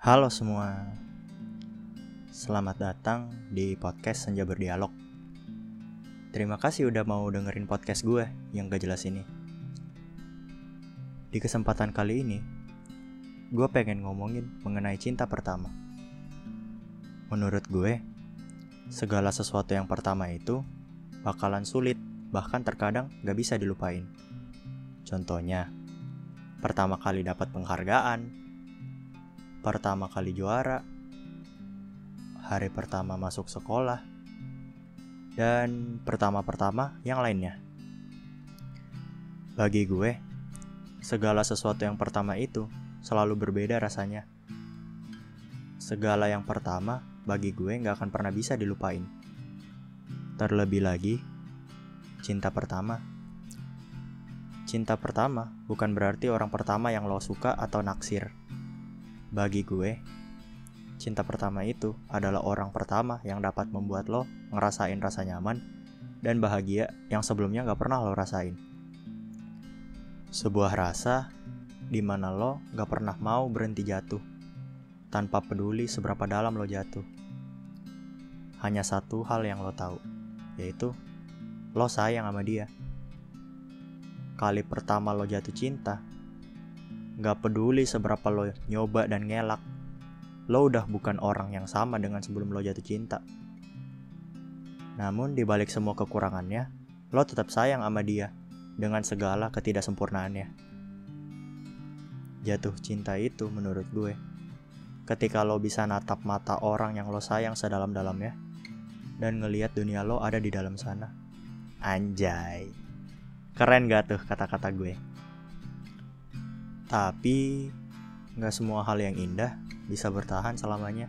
Halo semua, selamat datang di podcast Senja Berdialog. Terima kasih udah mau dengerin podcast gue yang gak jelas ini. Di kesempatan kali ini, gue pengen ngomongin mengenai cinta pertama. Menurut gue, segala sesuatu yang pertama itu bakalan sulit, bahkan terkadang gak bisa dilupain. Contohnya, pertama kali dapat penghargaan, pertama kali juara, hari pertama masuk sekolah, dan pertama-pertama yang lainnya. Bagi gue, segala sesuatu yang pertama itu selalu berbeda rasanya. Segala yang pertama bagi gue gak akan pernah bisa dilupain. Terlebih lagi, cinta pertama. Cinta pertama bukan berarti orang pertama yang lo suka atau naksir bagi gue, cinta pertama itu adalah orang pertama yang dapat membuat lo ngerasain rasa nyaman dan bahagia yang sebelumnya gak pernah lo rasain. Sebuah rasa di mana lo gak pernah mau berhenti jatuh, tanpa peduli seberapa dalam lo jatuh. Hanya satu hal yang lo tahu, yaitu lo sayang sama dia. Kali pertama lo jatuh cinta, Gak peduli seberapa lo nyoba dan ngelak, lo udah bukan orang yang sama dengan sebelum lo jatuh cinta. Namun di balik semua kekurangannya, lo tetap sayang sama dia dengan segala ketidaksempurnaannya. Jatuh cinta itu menurut gue, ketika lo bisa natap mata orang yang lo sayang sedalam-dalamnya, dan ngeliat dunia lo ada di dalam sana. Anjay. Keren gak tuh kata-kata gue? Tapi nggak semua hal yang indah bisa bertahan selamanya.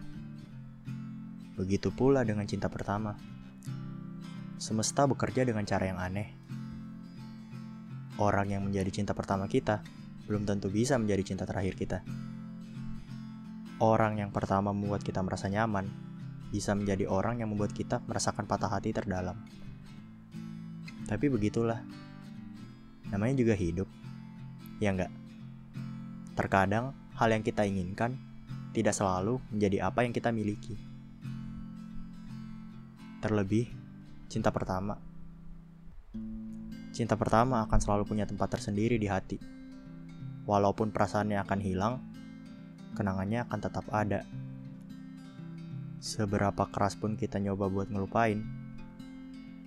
Begitu pula dengan cinta pertama. Semesta bekerja dengan cara yang aneh. Orang yang menjadi cinta pertama kita belum tentu bisa menjadi cinta terakhir kita. Orang yang pertama membuat kita merasa nyaman bisa menjadi orang yang membuat kita merasakan patah hati terdalam. Tapi begitulah. Namanya juga hidup. Ya enggak? Terkadang hal yang kita inginkan tidak selalu menjadi apa yang kita miliki. Terlebih, cinta pertama. Cinta pertama akan selalu punya tempat tersendiri di hati. Walaupun perasaannya akan hilang, kenangannya akan tetap ada. Seberapa keras pun kita nyoba buat ngelupain,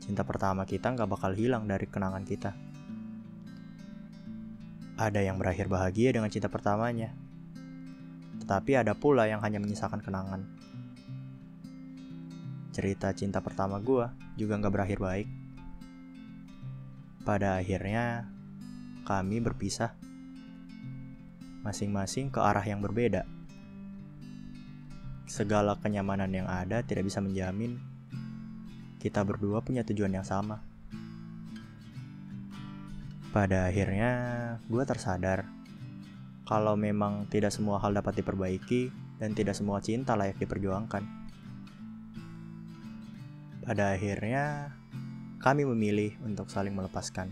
cinta pertama kita nggak bakal hilang dari kenangan kita. Ada yang berakhir bahagia dengan cinta pertamanya, tetapi ada pula yang hanya menyisakan kenangan. Cerita cinta pertama gue juga gak berakhir baik. Pada akhirnya, kami berpisah, masing-masing ke arah yang berbeda. Segala kenyamanan yang ada tidak bisa menjamin kita berdua punya tujuan yang sama. Pada akhirnya, gue tersadar kalau memang tidak semua hal dapat diperbaiki dan tidak semua cinta layak diperjuangkan. Pada akhirnya, kami memilih untuk saling melepaskan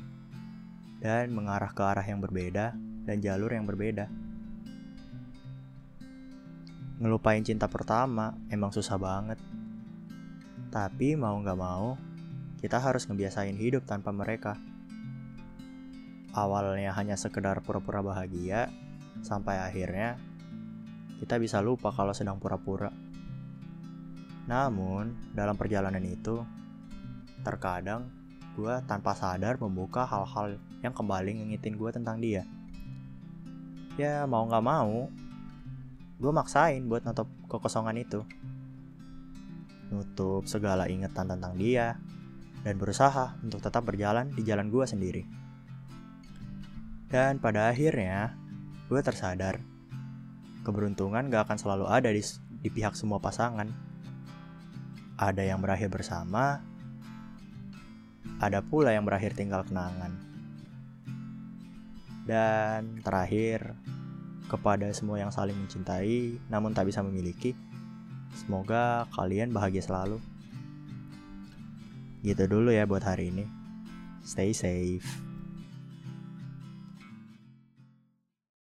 dan mengarah ke arah yang berbeda dan jalur yang berbeda. Ngelupain cinta pertama emang susah banget. Tapi mau gak mau, kita harus ngebiasain hidup tanpa mereka awalnya hanya sekedar pura-pura bahagia, sampai akhirnya kita bisa lupa kalau sedang pura-pura. Namun, dalam perjalanan itu, terkadang gue tanpa sadar membuka hal-hal yang kembali ngingetin gue tentang dia. Ya mau gak mau, gue maksain buat nutup kekosongan itu. Nutup segala ingetan tentang dia, dan berusaha untuk tetap berjalan di jalan gue sendiri. Dan pada akhirnya, gue tersadar, keberuntungan gak akan selalu ada di, di pihak semua pasangan. Ada yang berakhir bersama, ada pula yang berakhir tinggal kenangan. Dan terakhir, kepada semua yang saling mencintai namun tak bisa memiliki, semoga kalian bahagia selalu. Gitu dulu ya buat hari ini. Stay safe.